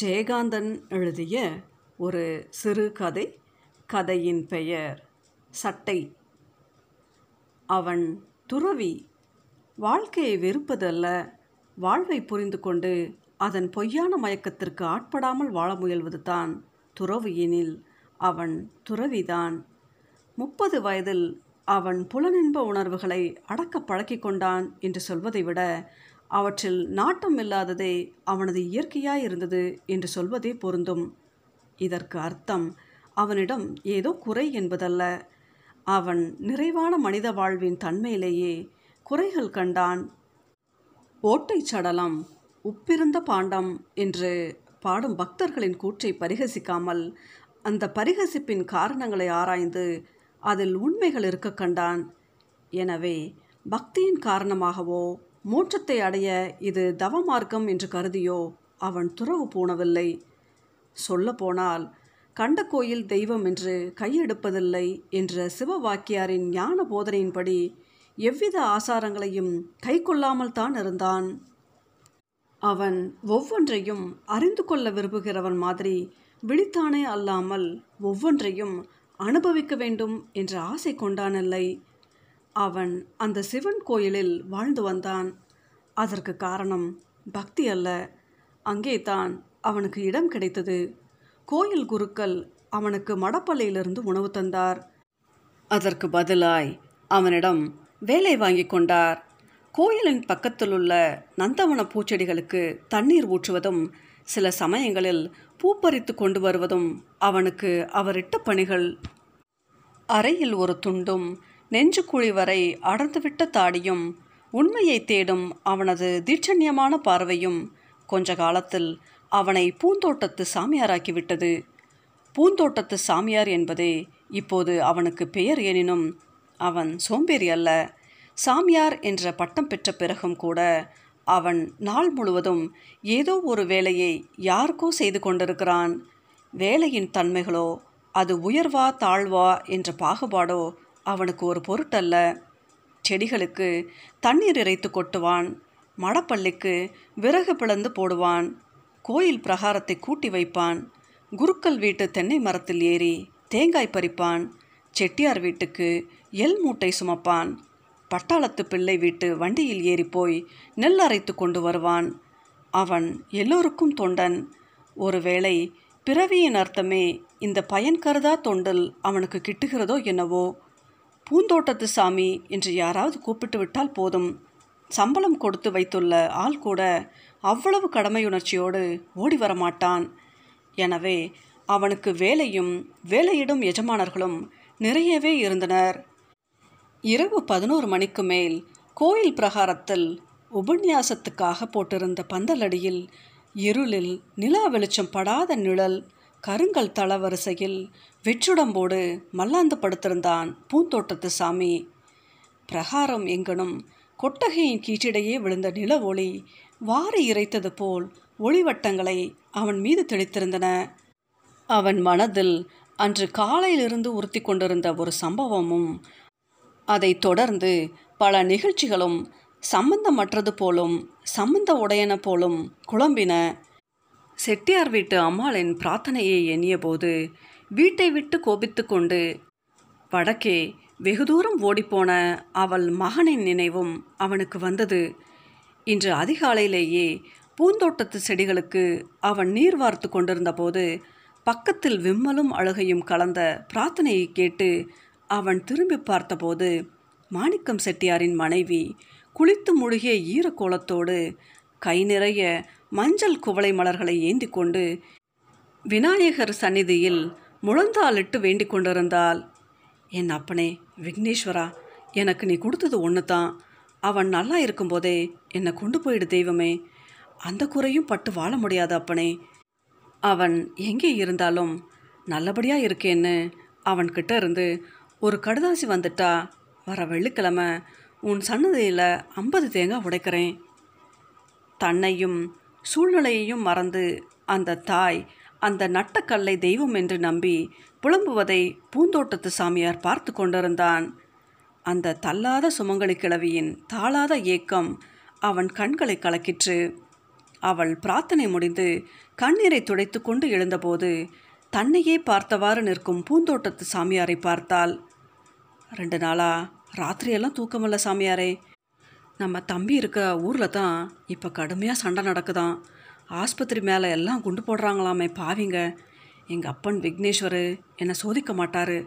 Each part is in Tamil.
ஜெயகாந்தன் எழுதிய ஒரு சிறுகதை கதையின் பெயர் சட்டை. அவன் துறவி வாழ்க்கையை வெறுப்பதல்ல வாழ்வை புரிந்து கொண்டு அதன் பொய்யான மயக்கத்திற்கு ஆட்படாமல் வாழ முயல்வது தான் துறவு எனில் அவன் துறவிதான். முப்பது வயதில் அவன் புலனின்ப உணர்வுகளை அடக்க பழக்கிக் கொண்டான் என்று சொல்வதை விட அவற்றில் நாட்டம் இல்லாததே அவனது இயற்கையாய் இருந்தது என்று சொல்வதே பொருந்தும். இதற்கு அர்த்தம் அவனிடம் ஏதோ குறை என்பதல்ல. அவன் நிறைவான மனித வாழ்வின் தன்மையிலேயே குறைகள் கண்டான். ஓட்டைச் சடலம் உப்பிருந்த பாண்டம் என்று பாடும் பக்தர்களின் கூற்றை பரிகசிக்காமல் அந்த பரிகசிப்பின் காரணங்களை ஆராய்ந்து அதில் உண்மைகள் இருக்க கண்டான். எனவே பக்தியின் காரணமாகவோ மோட்சத்தை அடைய இது தவமார்க்கம் என்று கருதியோ அவன் துறவு போனவில்லை. சொல்லப்போனால் கண்ட கோயில் தெய்வம் என்று கையெடுப்பதில்லை என்ற சிவவாக்கியாரின் ஞான போதனையின்படி எவ்வித ஆசாரங்களையும் கை கொள்ளாமல் தான் இருந்தான். அவன் ஒவ்வொன்றையும் அறிந்து கொள்ள விரும்புகிறவன் மாதிரி விழித்தானே அல்லாமல் ஒவ்வொன்றையும் அனுபவிக்க வேண்டும் என்ற ஆசை கொண்டானில்லை அவன் அந்த சிவன் கோயிலில் வாழ்ந்து வந்தான். அதற்கு காரணம் பக்தி அல்ல. அங்கே தான் அவனுக்கு இடம் கிடைத்தது. கோயில் குருக்கள் அவனுக்கு மடப்பள்ளியிலிருந்து உணவு தந்தார். அதற்கு பதிலாய் அவனிடம் வேலை வாங்கி கொண்டார். கோயிலின் பக்கத்தில் உள்ள நந்தவன பூச்செடிகளுக்கு தண்ணீர் ஊற்றுவதும் சில சமயங்களில் பூப்பறித்து கொண்டு வருவதும் அவனுக்கு அவரிட்ட பணிகள். அறையில் ஒரு துண்டும் நெஞ்சுக்குழி வரை அடர்ந்துவிட்ட தாடியும் உண்மையை தேடும் அவனது தீட்சண்யமான பார்வையும் கொஞ்ச காலத்தில் அவனை பூந்தோட்டத்து சாமியாராக்கிவிட்டது. பூந்தோட்டத்து சாமியார் என்பதே இப்போது அவனுக்கு பெயர் எனினும் அவன் சோம்பேறி அல்ல. சாமியார் என்ற பட்டம் பெற்ற பிறகும் கூட அவன் நாள் முழுவதும் ஏதோ ஒரு வேலையை யாருக்கோ செய்து கொண்டிருக்கிறான். வேலையின் தன்மைகளோ அது உயர்வா தாழ்வா என்ற பாகுபாடோ அவனுக்கு ஒரு பொருட்டல்ல. செடிகளுக்கு தண்ணீர் இறைத்து கொட்டுவான். மடப்பள்ளிக்கு விறகு பிளந்து போடுவான். கோயில் பிரகாரத்தை கூட்டி வைப்பான். குருக்கள் வீட்டு தென்னை மரத்தில் ஏறி தேங்காய் பறிப்பான். செட்டியார் வீட்டுக்கு எல் மூட்டை சுமப்பான். பட்டாளத்து பிள்ளை வீட்டு வண்டியில் ஏறி போய் நெல் அரைத்து கொண்டு வருவான். அவன் எல்லோருக்கும் தொண்டன். ஒருவேளை பிறவியின் அர்த்தமே இந்த பயன் கருதா தொண்டில் அவனுக்கு கிட்டுகிறதோ என்னவோ பூந்தோட்டத்து சாமி என்று யாராவது கூப்பிட்டு விட்டால் போதும். சம்பளம் கொடுத்து வைத்துள்ள ஆள் கூட அவ்வளவு கடமையுணர்ச்சியோடு ஓடி வரமாட்டான். எனவே அவனுக்கு வேலையும் வேலையிடும் எஜமானர்களும் நிறையவே இருந்தனர். இரவு பதினோரு மணிக்கு மேல் கோயில் பிரகாரத்தில் உபன்யாசத்துக்காக போட்டிருந்த பந்தலடியில் இருளில் நிலா வெளிச்சம் படாத நிழல் கருங்கல் தளவரிசையில் வெற்றுடம்போடு மல்லாந்து படுத்திருந்தான் பூந்தோட்டத்து சாமி. பிரகாரம் எங்கனும் கொட்டகையின் கீற்றிடையே விழுந்த நில ஒளி வாரி இறைத்தது போல் ஒளிவட்டங்களை அவன் மீது தெளித்திருந்தன. அவன் மனதில் அன்று காலையிலிருந்து உறுத்தி கொண்டிருந்த ஒரு சம்பவமும் அதைத் தொடர்ந்து பல நிகழ்ச்சிகளும் சம்பந்தமற்றது போலும் சம்பந்த உடையன போலும் குழம்பின. செட்டியார் வீட்டு அம்மாளின் பிரார்த்தனையை எண்ணியபோது வீட்டை விட்டு கோபித்து கொண்டு வடக்கே வெகு தூரம் ஓடிப்போன அவள் மகனின் நினைவும் அவனுக்கு வந்தது. இன்று அதிகாலையிலேயே பூந்தோட்டத்து செடிகளுக்கு அவன் நீர் வார்த்து கொண்டிருந்தபோது பக்கத்தில் விம்மலும் அழுகையும் கலந்த பிரார்த்தனையை கேட்டு அவன் திரும்பி பார்த்தபோது மாணிக்கம் செட்டியாரின் மனைவி குளித்து முழுகிய ஈரக்கோலத்தோடு கை நிறைய மஞ்சள் குவளை மலர்களை ஏந்தி கொண்டு விநாயகர் சந்நிதியில் முழந்தாளிட்டு வேண்டிக் கொண்டிருந்தாள். என் அப்பனே விக்னேஸ்வரா எனக்கு நீ கொடுத்தது ஒன்று தான் அவன் நல்லா இருக்கும்போதே என்னை கொண்டு போயிடு தெய்வமே. அந்த குறையும் பட்டு வாழ முடியாது அப்பனே. அவன் எங்கே இருந்தாலும் நல்லபடியாக இருக்கேன்னு அவன்கிட்ட இருந்து ஒரு கடுதாசி வந்துட்டா. வர வெள்ளிக்கிழமை உன் சன்னதியில் ஐம்பது தேங்காய் உடைக்கிறேன். தன்னையும் சூழ்நிலையையும் மறந்து அந்த தாய் அந்த நட்டக்கல்லை தெய்வம் என்று நம்பி புலம்புவதை பூந்தோட்டத்து சாமியார் பார்த்து கொண்டிருந்தான். அந்த தள்ளாத சுமங்கலி கிழவியின் தாளாத ஏக்கம் அவன் கண்களை கலக்கிற்று. அவள் பிரார்த்தனை முடிந்து கண்ணீரை துடைத்து கொண்டு எழுந்தபோது தன்னையே பார்த்தவாறு நிற்கும் பூந்தோட்டத்து சாமியாரை பார்த்தாள். ரெண்டு நாளா? ராத்திரியெல்லாம் தூக்கமில்ல சாமியாரே. நம்ம தம்பி இருக்க ஊரில் தான் இப்போ கடுமையாக சண்டை நடக்குதான். ஆஸ்பத்திரி மேலே எல்லாம் குண்டு போடுறாங்களாமே பாவிங்க. எங்கள் அப்பன் விக்னேஸ்வர் என்னை சோதிக்க மாட்டார்.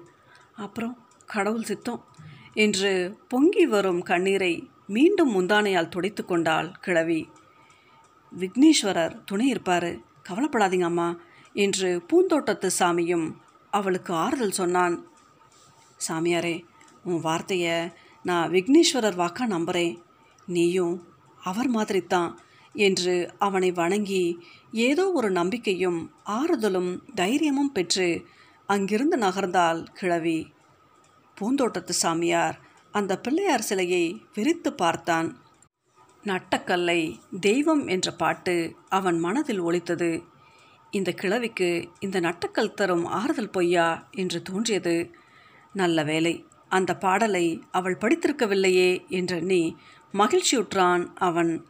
அப்புறம் கடவுள் சித்தம். என்று பொங்கி வரும் கண்ணீரை மீண்டும் முந்தானையால் துடைத்து கொண்டாள் கிழவி. விக்னேஸ்வரர் துணை இருப்பார். கவலைப்படாதீங்க அம்மா. என்று பூந்தோட்டத்து சாமியும் அவளுக்கு ஆறுதல் சொன்னான். சாமியாரே உன் வார்த்தையை நான் விக்னேஸ்வரர் வாக்கா நம்புகிறேன் நீயும் அவர் மாதிரி தான் என்று அவனை வணங்கி ஏதோ ஒரு நம்பிக்கையும் ஆறுதலும் தைரியமும் பெற்று அங்கிருந்து நகர்ந்தாள் கிழவி. பூந்தோட்டத்து சாமியார் அந்த பிள்ளையார் சிலையை விரித்து பார்த்தான். நட்டக்கல்லை தெய்வம் என்ற பாட்டு அவன் மனதில் ஒலித்தது. இந்த கிழவிக்கு இந்த நட்டக்கல் தரும் ஆறுதல் பொய்யா என்று தோன்றியது. நல்ல வேலை அந்த பாடலை அவள் படித்திருக்கவில்லையே என்றெண்ணி மகிழ்ச்சியுற்றான் அவன்.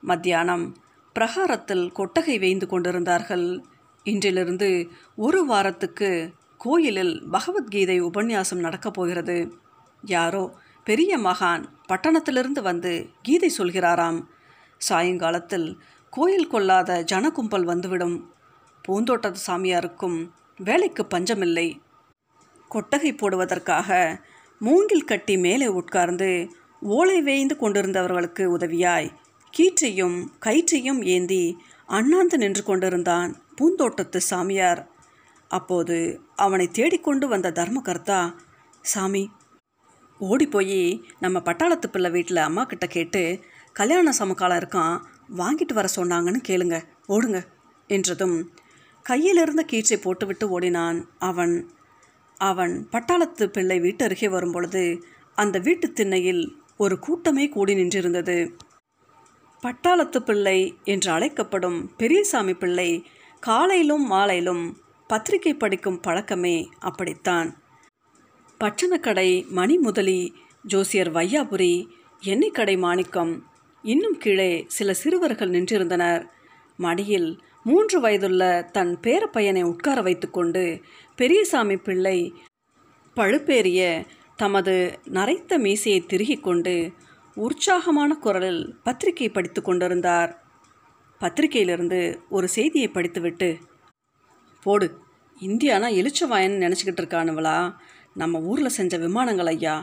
மத்தியானம் பிரகாரத்தில் கொட்டகை வேய்ந்து கொண்டிருந்தார்கள். இன்றிலிருந்து ஒரு வாரத்துக்கு கோயிலில் பகவத்கீதை உபன்யாசம் நடக்கப் போகிறது. யாரோ பெரிய மகான் பட்டணத்திலிருந்து வந்து கீதை சொல்கிறாராம். சாயங்காலத்தில் கோயில் கொள்ளாத ஜனகும்பல் வந்துவிடும். பூந்தோட்டத்து சாமியாருக்கும் வேலைக்கு பஞ்சமில்லை. கொட்டகை போடுவதற்காக மூங்கில் கட்டி மேலே உட்கார்ந்து ஓலை வேய்ந்து கொண்டிருந்தவர்களுக்கு உதவியாய் கீற்றையும் கயிற்றையும் ஏந்தி அண்ணாந்து நின்று கொண்டிருந்தான் பூந்தோட்டத்து சாமியார். அப்போது அவனை தேடிக்கொண்டு வந்த தர்மகர்த்தா சாமி ஓடிப்போய் நம்ம பட்டாளத்து பிள்ளை வீட்டில் அம்மா கிட்ட கேட்டு கல்யாண சமக்காலம் இருக்கான் வாங்கிட்டு வர சொன்னாங்கன்னு கேளுங்க ஓடுங்க என்றதும் கையிலிருந்த கீற்றை போட்டுவிட்டு ஓடினான் அவன். அவன் பட்டாளத்து பிள்ளை வீட்டு அருகே வரும்பொழுது அந்த வீட்டு திண்ணையில் ஒரு கூட்டமே கூடி நின்றிருந்தது. பட்டாளத்து பிள்ளை என்று அழைக்கப்படும் பெரியசாமி பிள்ளை காலையிலும் மாலையிலும் பத்திரிகை படிக்கும் பழக்கமே அப்படித்தான். பட்டணக்கடை மணிமுதலி ஜோசியர் வையாபுரி எண்ணெய்க்கடை மாணிக்கம் இன்னும் கீழே சில சிறுவர்கள் நின்றிருந்தனர். மடியில் மூன்று வயதுள்ள தன் பேரப்பையனை உட்கார வைத்துக்கொண்டு பெரியசாமி பிள்ளை பழுப்பேறிய தமது நரைத்த மீசையை திருகிக் கொண்டு உற்சாகமான குரலில் பத்திரிகை படித்து கொண்டிருந்தார். பத்திரிகையிலிருந்து ஒரு செய்தியை படித்துவிட்டு போடு இந்தியானா எழுச்சவாயன்னு நினச்சிக்கிட்டு இருக்கானுவளா நம்ம ஊரில் செஞ்ச விமானங்கள் ஐயா.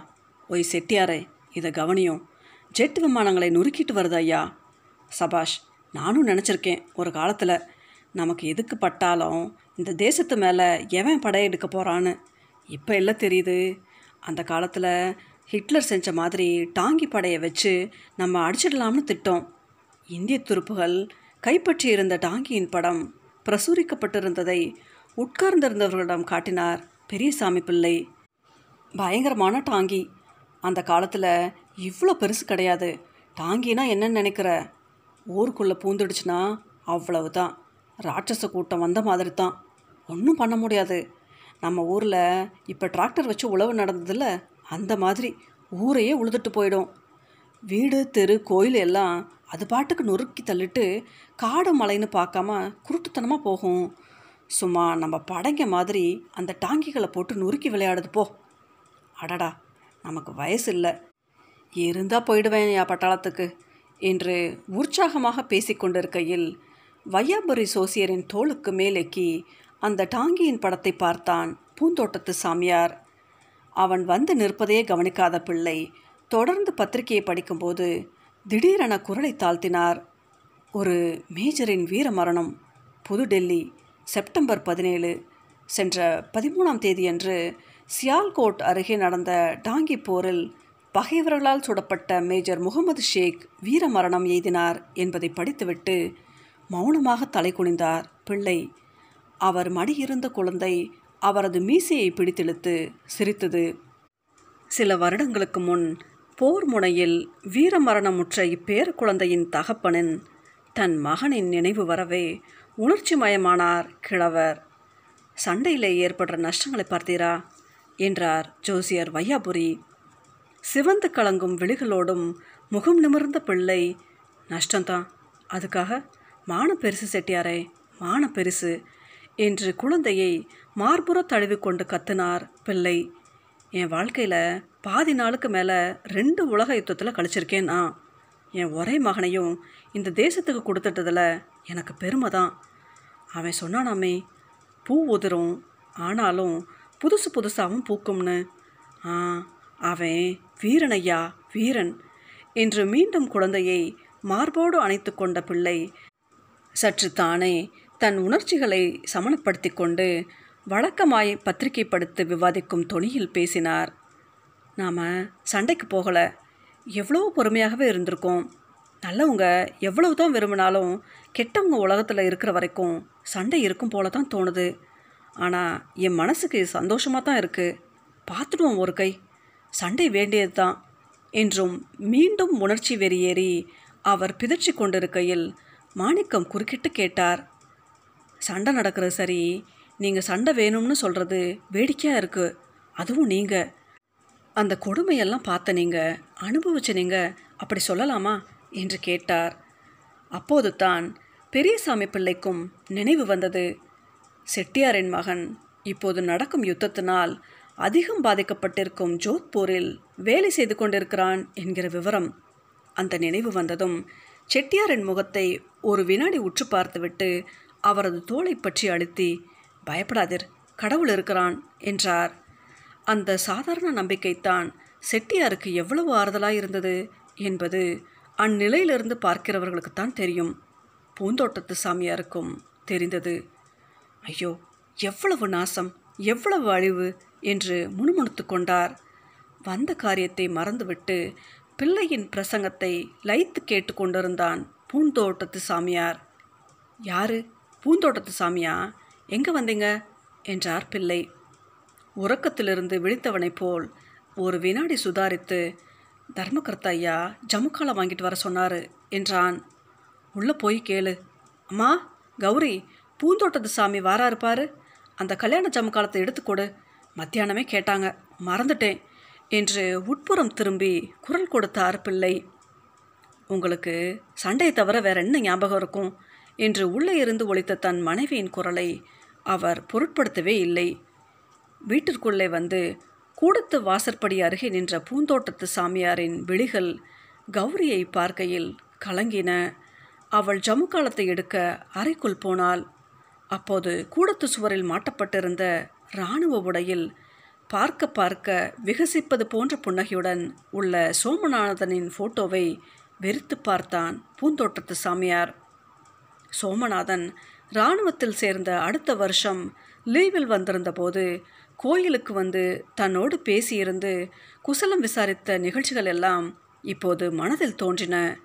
ஒய் செட்டியாரே இதை கவனியும் ஜெட் விமானங்களை நுறுக்கிட்டு வருது ஐயா. சபாஷ் நானும் நினச்சிருக்கேன் ஒரு காலத்தில். நமக்கு எதுக்கு பட்டாலும் இந்த தேசத்து மேலே எவன் படையெடுக்க போகிறான்னு இப்போ எல்லாம் தெரியுது? அந்த காலத்தில் ஹிட்லர் செஞ்ச மாதிரி டாங்கி படையை வச்சு நம்ம அடிச்சிடலாம்னு திட்டோம். இந்திய துருப்புகள் கைப்பற்றியிருந்த டாங்கியின் படம் பிரசுரிக்கப்பட்டிருந்ததை உட்கார்ந்திருந்தவர்களிடம் காட்டினார் பெரியசாமி பிள்ளை. பயங்கரமான டாங்கி. அந்த காலத்தில் இவ்வளோ பெருசு கிடையாது. டாங்கினா என்னன்னு நினைக்கிற? ஊருக்குள்ளே பூந்துடுச்சுன்னா அவ்வளவு தான் ராட்சச கூட்டம் வந்த மாதிரி தான் ஒன்றும் பண்ண முடியாது. நம்ம ஊரில் இப்போ டிராக்டர் வச்சு உழவு நடந்ததில்ல அந்த மாதிரி ஊரையே உழுதுட்டு போயிடும். வீடு தெரு கோயில் எல்லாம் அது பாட்டுக்கு நொறுக்கி தள்ளிட்டு காடு மலைன்னு பார்க்காம குருட்டுத்தனமாக போகும். சும்மா நம்ம படைங்க மாதிரி அந்த டாங்கிகளை போட்டு நொறுக்கி விளையாடுது போ. அடடா நமக்கு வயசு இல்லை. இருந்தால் போயிடுவேன் யா பட்டாளத்துக்கு. என்று உற்சாகமாக பேசிக்கொண்டிருக்கையில் வையாபுரி சோசியரின் தோளுக்கு மேலேக்கி அந்த டாங்கியின் படத்தை பார்த்தான் பூந்தோட்டத்து சாமியார். அவன் வந்து நிற்பதையே கவனிக்காத பிள்ளை தொடர்ந்து பத்திரிகையை படிக்கும்போது திடீரென குரலை தாழ்த்தினார். ஒரு மேஜரின் வீர மரணம் புதுடெல்லி செப்டம்பர் பதினேழு சென்ற பதிமூணாம் தேதியன்று சியால்கோட் அருகே நடந்த டாங்கி போரில் பகைவர்களால் சுடப்பட்ட மேஜர் முகமது ஷேக் வீர மரணம் எய்தினார் என்பதை படித்துவிட்டு மௌனமாக தலை குனிந்தார் பிள்ளை. அவர் மடியிருந்த குழந்தை அவரது மீசையை பிடித்தெழுத்து சிரித்தது. சில வருடங்களுக்கு முன் போர் முனையில் வீரமரணமுற்ற இப்பேர குழந்தையின் தகப்பனின் தன் மகனின் நினைவு வரவே உணர்ச்சிமயமானார் கிழவர். சண்டையிலே ஏற்படுற நஷ்டங்களை பார்த்தீரா? என்றார் ஜோசியர் வையாபுரி. சிவந்து கலங்கும் விழிகளோடும் முகம் நிமிர்ந்த பிள்ளை நஷ்டம்தான். அதுக்காக மான பெருசு செட்டியாரே மான பெருசு என்று குழந்தையை மார்புற தழுவிக்கொண்டு கத்தினார் பிள்ளை. என் வாழ்க்கையில் பாதி நாளுக்கு மேலே ரெண்டு உலக யுத்தத்தில் கழிச்சிருக்கேன் நான். என் ஒரே மகனையும் இந்த தேசத்துக்கு கொடுத்துட்டதில் எனக்கு பெருமை தான். அவன் சொன்னானாமே பூ உதிரும் ஆனாலும் புதுசு புதுசாகவும் பூக்கும்னு. ஆ அவன் வீரனையா வீரன் என்று மீண்டும் குழந்தையை மார்போடு அணைத்து கொண்ட பிள்ளை சற்று தானே தன் உணர்ச்சிகளை சமணப்படுத்தி கொண்டு வழக்கமாய் பத்திரிகை படுத்து விவாதிக்கும் தொனியில் பேசினார். நாம் சண்டைக்கு போகலை. எவ்வளோ பொறுமையாகவே இருந்திருக்கோம். நல்லவங்க எவ்வளவு தான் விரும்பினாலும் கெட்டவங்க உலகத்தில் இருக்கிற வரைக்கும் சண்டை இருக்கும் போல தான் தோணுது. ஆனால் என் மனசுக்கு சந்தோஷமாக தான் இருக்குது பார்த்துடுவோம் ஒரு கை. சண்டை வேண்டியது தான். என்றும் மீண்டும் உணர்ச்சி வெறியேறி அவர் பிதற்றி கொண்டிருக்கையில் மாணிக்கம் குறுக்கிட்டு கேட்டார். சண்டை நடக்கிறது சரி. நீங்கள் சண்டை வேணும்னு சொல்கிறது வேடிக்கையாக இருக்குது அதுவும் நீங்கள் அந்த கொடுமையெல்லாம் பார்த்த நீங்கள் அனுபவிச்ச நீங்கள் அப்படி சொல்லலாமா? என்று கேட்டார். அப்போது தான் பெரியசாமி பிள்ளைக்கும் நினைவு வந்தது. செட்டியாரின் மகன் இப்போது நடக்கும் யுத்தத்தினால் அதிகம் பாதிக்கப்பட்டிருக்கும் ஜோத்பூரில் வேலை செய்து கொண்டிருக்கிறான் என்கிற விவரம். அந்த நினைவு வந்ததும் செட்டியாரின் முகத்தை ஒரு வினாடி உற்று பார்த்துவிட்டு அவரது தோளை பற்றி அழுத்தி பயப்படாதிர் கடவுள் இருக்கிறான் என்றார். அந்த சாதாரண நம்பிக்கைத்தான் செட்டியாருக்கு எவ்வளவு ஆறுதலாக இருந்தது என்பது அந்நிலையிலிருந்து பார்க்கிறவர்களுக்குத்தான் தெரியும். பூந்தோட்டத்து சாமியாருக்கும் தெரிந்தது. ஐயோ எவ்வளவு நாசம் எவ்வளவு அழிவு என்று முணுமுணுத்து கொண்டார். வந்த காரியத்தை மறந்துவிட்டு பிள்ளையின் பிரசங்கத்தை லைத்து கேட்டு கொண்டிருந்தான் பூந்தோட்டத்து சாமியார். யாரு? பூந்தோட்டத்து சாமியா? எங்கே வந்தீங்க? என்றார் பிள்ளை. உறக்கத்திலிருந்து விழித்தவனைப் போல் ஒரு வினாடி சுதாரித்து தர்மகர்த்தா ஐயா ஜமுக்காலை வாங்கிட்டு வர சொன்னார் என்றான். உள்ளே போய் கேளு. அம்மா கௌரி பூந்தோட்டத்து சாமி வாராரு பாரு. அந்த கல்யாண ஜமுக்காலத்தை எடுத்துக்கொடு மத்தியானமே கேட்டாங்க. மறந்துட்டேன் என்று உட்புறம் திரும்பி குரல் கொடுத்தார் பிள்ளை. உங்களுக்கு சண்டையை தவிர வேற என்ன ஞாபகம் இருக்கும்? என்று உள்ளே இருந்து ஒழித்த தன் மனைவியின் குரலை அவர் பொருட்படுத்தவே இல்லை. வீட்டிற்குள்ளே வந்து கூடத்து வாசற்படி அருகே நின்ற பூந்தோட்டத்து சாமியாரின் விழிகள் கௌரியை பார்க்கையில் கலங்கின. அவள் ஜமுக்காலத்தை எடுக்க அறைக்குள் போனாள். அப்போது கூடத்து சுவரில் மாட்டப்பட்டிருந்த இராணுவ உடையில் பார்க்க பார்க்க விகசிப்பது போன்ற புன்னகையுடன் உள்ள சோமநாதனின் ஃபோட்டோவை வெறித்து பார்த்தான் பூந்தோட்டத்து சாமியார். சோமநாதன். இராணுவத்தில் சேர்ந்த அடுத்த வருஷம் லீவில் வந்திருந்தபோது கோயிலுக்கு வந்து தன்னோடு பேசியிருந்து குசலம் விசாரித்த நிகழ்ச்சிகள் எல்லாம் இப்போது மனதில் தோன்றின.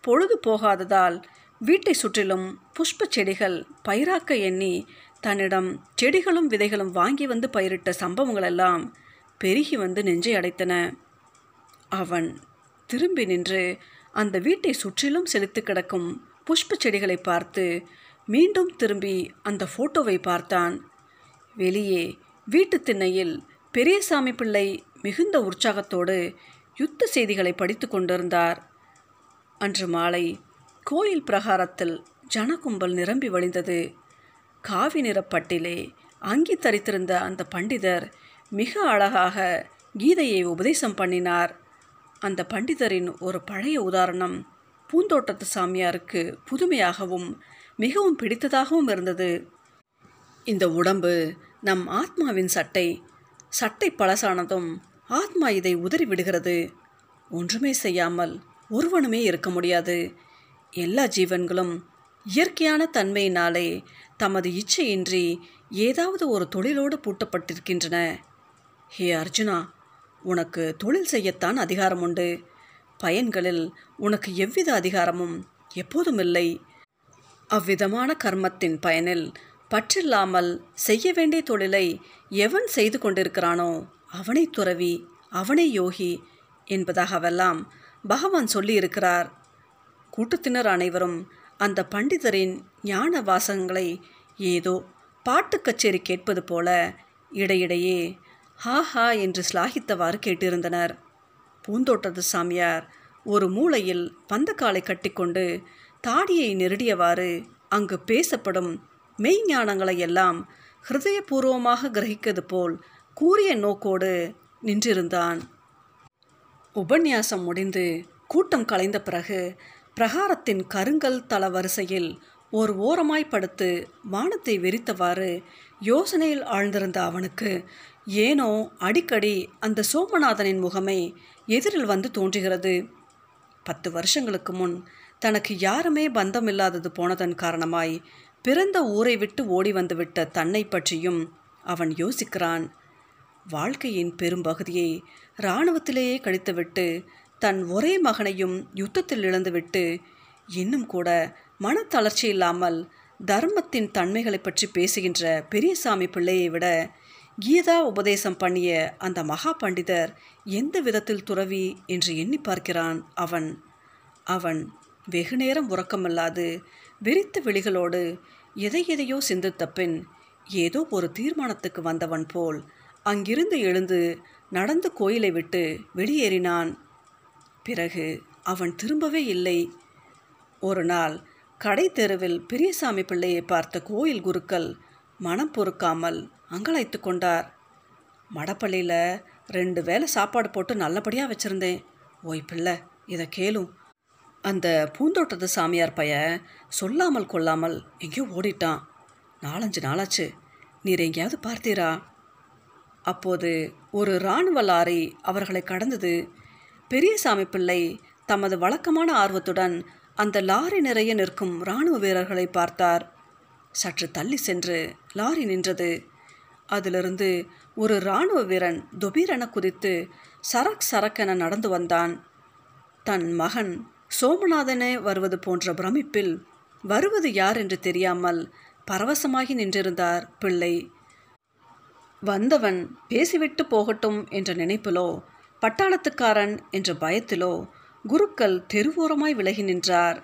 பொழுது போகாததால் வீட்டை சுற்றிலும் புஷ்ப செடிகள் பயிராக்க எண்ணி தன்னிடம் செடிகளும் விதைகளும் வாங்கி வந்து பயிரிட்ட சம்பவங்களெல்லாம் பெருகி வந்து நெஞ்சை அடைத்தன. அவன் திரும்பி நின்று அந்த வீட்டை சுற்றிலும் செலுத்து கிடக்கும் புஷ்ப செடிகளை பார்த்து மீண்டும் திரும்பி அந்த ஃபோட்டோவை பார்த்தான். வெளியே வீட்டு திண்ணையில் பெரியசாமி பிள்ளை மிகுந்த உற்சாகத்தோடு யுத்த செய்திகளை படித்து கொண்டிருந்தார். அன்று மாலை கோயில் பிரகாரத்தில் ஜனகும்பல் நிரம்பி வழிந்தது. காவி நிறப்பட்டிலே அங்கி தரித்திருந்த அந்த பண்டிதர் மிக அழகாக கீதையை உபதேசம் பண்ணினார். அந்த பண்டிதரின் ஒரு பழைய உதாரணம் பூந்தோட்டத்து சாமியாருக்கு புதுமையாகவும் மிகவும் பிடித்ததாகவும் இருந்தது. இந்த உடம்பு நம் ஆத்மாவின் சட்டை சட்டை பழசானதும் ஆத்மா இதை உதறி விடுகிறது ஒன்றுமே செய்யாமல் ஒருவனுமே இருக்க முடியாது. எல்லா ஜீவன்களும் இயற்கையான தன்மையினாலே தமது இச்சையின்றி ஏதாவது ஒரு தொழிலோடு பூட்டப்பட்டிருக்கின்றன. ஹே அர்ஜுனா உனக்கு தொழில் செய்யத்தான் அதிகாரம் உண்டு பயன்களில் உனக்கு எவ்வித அதிகாரமும் எப்போதும் இல்லை அவ்விதமான கர்மத்தின் பயனில் பற்றில்லாமல் செய்ய வேண்டிய தொழிலை எவன் செய்து கொண்டிருக்கிறானோ அவனை துறவி அவனை யோகி என்பதாகவெல்லாம் பகவான் சொல்லியிருக்கிறார். கூட்டத்தினர் அனைவரும் அந்த பண்டிதரின் ஞான வாசகங்களை ஏதோ பாட்டு கச்சேரி கேட்பது போல இடையிடையே ஹா ஹா என்று ஸ்லாகித்தவாறு கேட்டிருந்தனர். பூந்தோட்டத்து சாமியார் ஒரு மூலையில் பந்தக்காலை கட்டிக்கொண்டு தாடியை நெருடியவாறு அங்கு பேசப்படும் மெய்ஞானங்களை எல்லாம் ஹிருதயபூர்வமாக கிரகிக்கிறது போல் கூறிய நோக்கோடு நின்றிருந்தான். உபன்யாசம் முடிந்து கூட்டம் கலைந்த பிறகு பிரகாரத்தின் கருங்கல் தள வரிசையில் ஒரு ஓரமாய் படுத்து வானத்தை வெறித்தவாறு யோசனையில் ஆழ்ந்திருந்த அவனுக்கு ஏனோ அடிக்கடி அந்த சோமநாதனின் முகமே எதிரில் வந்து தோன்றுகிறது. பத்து வருஷங்களுக்கு முன் தனக்கு யாருமே பந்தம் இல்லாதது போனதன் காரணமாய் பிறந்த ஊரை விட்டு ஓடி வந்துவிட்ட தன்னை பற்றியும் அவன் யோசிக்கிறான். வாழ்க்கையின் பெரும்பகுதியை இராணுவத்திலேயே கழித்துவிட்டு தன் ஒரே மகனையும் யுத்தத்தில் இழந்துவிட்டு இன்னும் கூட மனத்தளர்ச்சி இல்லாமல் தர்மத்தின் தன்மைகளை பற்றி பேசுகின்ற பெரியசாமி பிள்ளையை விட கீதா உபதேசம் பண்ணிய அந்த மகா பண்டிதர் எந்த விதத்தில் துறவி என்று எண்ணி பார்க்கிறான் அவன். அவன் வெகுநேரம் உறக்கமில்லாது வெறித்த விழிகளோடு எதை எதையோ சிந்தித்த பின் ஏதோ ஒரு தீர்மானத்துக்கு வந்தவன் போல் அங்கிருந்து எழுந்து நடந்து கோயிலை விட்டு வெளியேறினான். பிறகு அவன் திரும்பவே இல்லை. ஒரு நாள் கடை தெருவில் பெரியசாமி பிள்ளையை பார்த்த கோயில் குருக்கள் மனம் பொறுக்காமல் அங்கலாய்த்து கொண்டார். மடப்பள்ளியில் ரெண்டு வேளை சாப்பாடு போட்டு நல்லபடியாக வச்சுருந்தேன். ஓய் பிள்ளை இதை கேளும் அந்த பூந்தோட்டத்து சாமியார் பைய சொல்லாமல் கொள்ளாமல் எங்கேயோ ஓடிட்டான். நாலஞ்சு நாளாச்சு. நீர் எங்கேயாவது பார்த்தீரா? அப்போது ஒரு இராணுவ லாரி அவர்களை கடந்தது. பெரியசாமி பிள்ளை தமது வழக்கமான ஆர்வத்துடன் அந்த லாரி நிறைய நிற்கும் இராணுவ வீரர்களை பார்த்தார். சற்று தள்ளி சென்று லாரி நின்றது. அதிலிருந்து ஒரு இராணுவ வீரன் துபீரென குதித்து சரக் சரக்கென நடந்து வந்தான். தன் மகன் சோமநாதனே வருவது போன்ற பிரமிப்பில் வருவது யார் என்று தெரியாமல் பரவசமாகி நின்றிருந்தார் பிள்ளை. வந்தவன் பேசிவிட்டு போகட்டும் என்ற நினைப்பிலோ பட்டாளத்துக்காரன் என்ற பயத்திலோ குருக்கள் தெருவோரமாய் விலகி நின்றார்.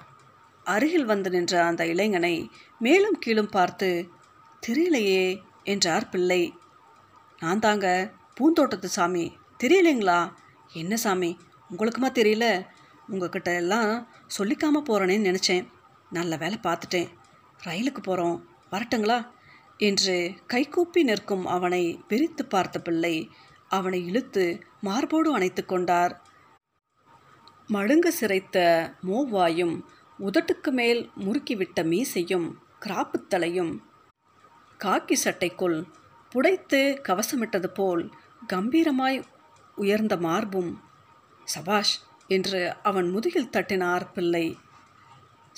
அருகில் வந்து நின்ற அந்த இளைஞனை மேலும் கீழும் பார்த்து தெரியலையே என்றார் பிள்ளை. நான் தாங்க பூந்தோட்டத்து சாமி. தெரியலைங்களா? என்ன சாமி? உங்களுக்குமா தெரியல? உங்ககிட்ட எல்லாம் சொல்லிக்காம போகிறேனேன்னு நினச்சேன். நல்ல வேலை பார்த்துட்டேன். ரயிலுக்கு போகிறோம் வரட்டுங்களா? என்று கைகூப்பி நிற்கும் அவனை பிரித்து பார்த்த பிள்ளை அவனை இழுத்து மார்போடு அணைத்து கொண்டார். மழுங்க சிரைத்த மோவாயும் உதட்டுக்கு மேல் முறுக்கிவிட்ட மீசையும் கிராப்புத்தலையும் காக்கி சட்டைக்குள் புடைத்து கவசமிட்டது போல் கம்பீரமாய் உயர்ந்த மார்பும் சபாஷ் என்று அவன் முதுகில் தட்டினார் பிள்ளை.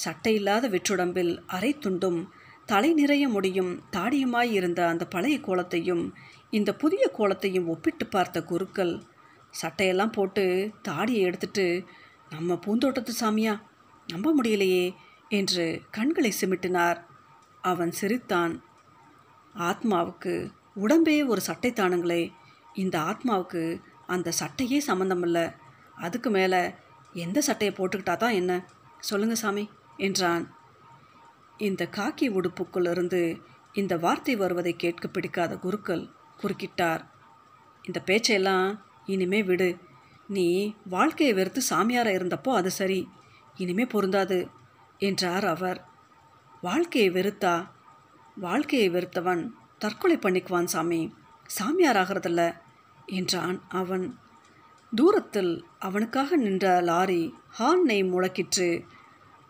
சட்டையில்லாத வெற்றுடம்பில் அரை துண்டும் தலை நிறைய முடியும் தாடியுமாய் இருந்த அந்த பழைய கோலத்தையும் இந்த புதிய கோலத்தையும் ஒப்பிட்டு பார்த்த குருக்கள் சட்டையெல்லாம் போட்டு தாடியை எடுத்துட்டு நம்ம பூந்தோட்டத்து சாமியா? நம்ப முடியலையே என்று கண்களை சிமிட்டினார். அவன் சிரித்தான். ஆத்மாவுக்கு உடம்பே ஒரு சட்டை தானுங்களே இந்த ஆத்மாவுக்கு அந்த சட்டையே சம்மந்தமில்லை அதுக்கு மேலே எந்த சட்டையை போட்டுக்கிட்டா தான் என்ன? சொல்லுங்க சாமி என்றான். இந்த காக்கி உடுப்புக்குள்ளிருந்து இந்த வார்த்தை வருவதை கேட்க பிடிக்காத குருக்கள் குறுக்கிட்டார். இந்த பேச்சையெல்லாம் இனிமே விடு. நீ வாழ்க்கையை வெறுத்து சாமியாராக இருந்தப்போ அது சரி. இனிமே பொருந்தாது என்றார் அவர். வாழ்க்கையை வெறுத்தா வாழ்க்கையை வெறுத்தவன் தற்கொலை பண்ணிக்குவான் சாமி. சாமியார் ஆகிறதில்ல என்றான் அவன். தூரத்தில் அவனுக்காக நின்ற லாரி ஹார்னை முழக்கிற்று.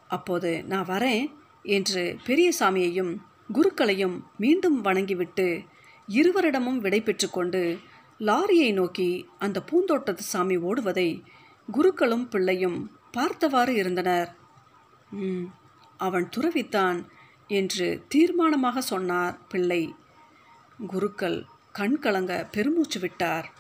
அப்போது நான் வரேன் என்று பெரியசாமியையும் குருக்களையும் மீண்டும் வணங்கிவிட்டு இருவரிடமும் விடை கொண்டு லாரியை நோக்கி அந்த பூந்தோட்டத்து சாமி ஓடுவதை குருக்களும் பிள்ளையும் பார்த்தவாறு இருந்தனர். "ம், அவன் துறவித்தான் என்று தீர்மானமாக சொன்னார் பிள்ளை. குருக்கள் கண் கலங்க பெருமூச்சு விட்டார்.